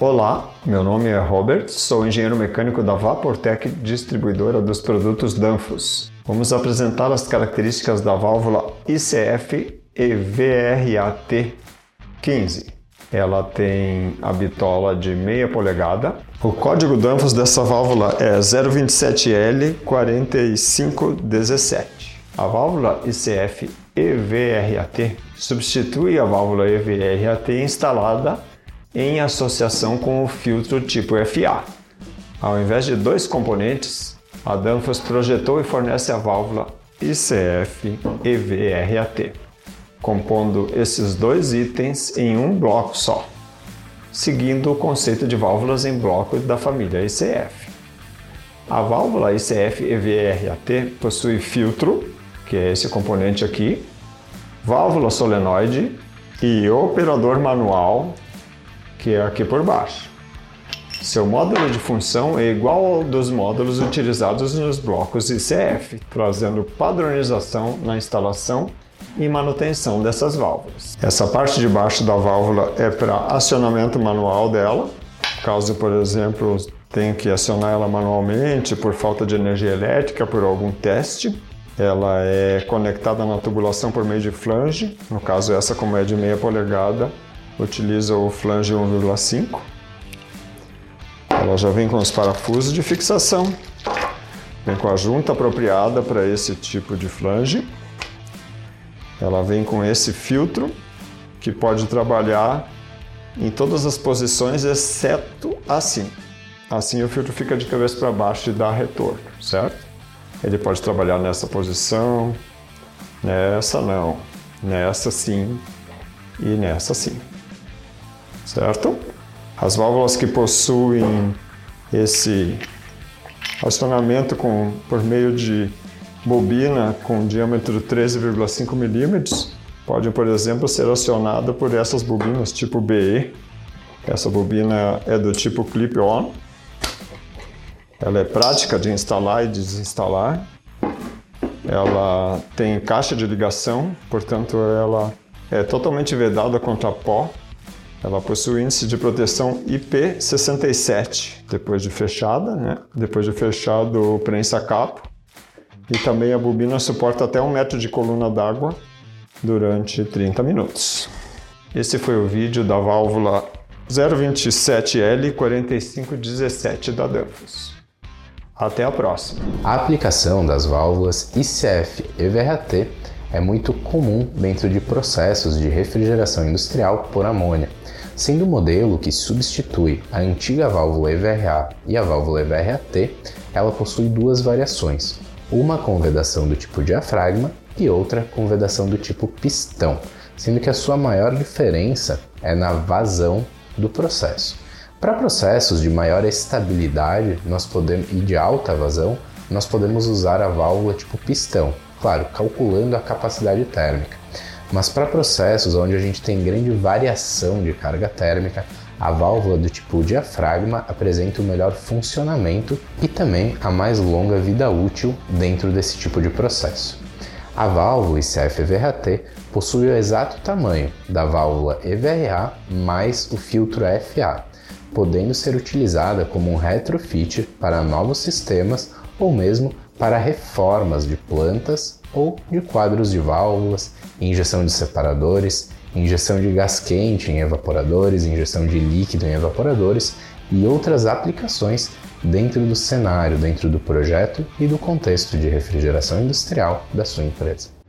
Olá, meu nome é Robert, sou engenheiro mecânico da Vaportec, distribuidora dos produtos Danfoss. Vamos apresentar as características da válvula ICF EVRAT 15. Ela tem a bitola de meia polegada. O código Danfoss dessa válvula é 027L4517. A válvula ICF EVRAT substitui a válvula EVRAT instalada em associação com o filtro tipo FA. Ao invés de dois componentes, a Danfoss projetou e fornece a válvula ICF EVRAT, compondo esses dois itens em um bloco só, seguindo o conceito de válvulas em bloco da família ICF. A válvula ICF EVRAT possui filtro, que é esse componente aqui, válvula solenoide e operador manual que é aqui por baixo. Seu módulo de função é igual ao dos módulos utilizados nos blocos ICF, trazendo padronização na instalação e manutenção dessas válvulas. Essa parte de baixo da válvula é para acionamento manual dela, caso, por exemplo, tenha que acionar ela manualmente por falta de energia elétrica, por algum teste. Ela é conectada na tubulação por meio de flange, no caso essa como é de meia polegada, utiliza o flange 1,5. Ela já vem com os parafusos de fixação, vem com a junta apropriada para esse tipo de flange. Ela vem com esse filtro que pode trabalhar em todas as posições exceto assim. Assim o filtro fica de cabeça para baixo e dá retorno, certo? Ele pode trabalhar nessa posição, nessa não, nessa sim e nessa sim certo? As válvulas que possuem esse acionamento com, por meio de bobina com diâmetro 13,5 milímetros podem, por exemplo, ser acionadas por essas bobinas tipo BE. Essa bobina é do tipo clip-on. Ela é prática de instalar e desinstalar. Ela tem caixa de ligação, portanto, ela é totalmente vedada contra pó ela possui índice de proteção IP67, depois de fechada, né? depois de fechado prensa-capo. E também a bobina suporta até um metro de coluna d'água durante 30 minutos. Esse foi o vídeo da válvula 027L4517 da Danfoss. Até a próxima. A aplicação das válvulas ICF EVRAT é muito comum dentro de processos de refrigeração industrial por amônia sendo o modelo que substitui a antiga válvula EVRA e a válvula EVRAT, ela possui duas variações, uma com vedação do tipo diafragma e outra com vedação do tipo pistão, sendo que a sua maior diferença é na vazão do processo. Para processos de maior estabilidade nós podemos, e de alta vazão, nós podemos usar a válvula tipo pistão, claro, calculando a capacidade térmica. Mas para processos onde a gente tem grande variação de carga térmica, a válvula do tipo diafragma apresenta o melhor funcionamento e também a mais longa vida útil dentro desse tipo de processo. A válvula ICF-EVRAT possui o exato tamanho da válvula EVRA mais o filtro FA, podendo ser utilizada como um retrofit para novos sistemas ou mesmo para reformas de plantas ou de quadros de válvulas, injeção de separadores, injeção de gás quente em evaporadores, injeção de líquido em evaporadores e outras aplicações dentro do cenário, dentro do projeto e do contexto de refrigeração industrial da sua empresa.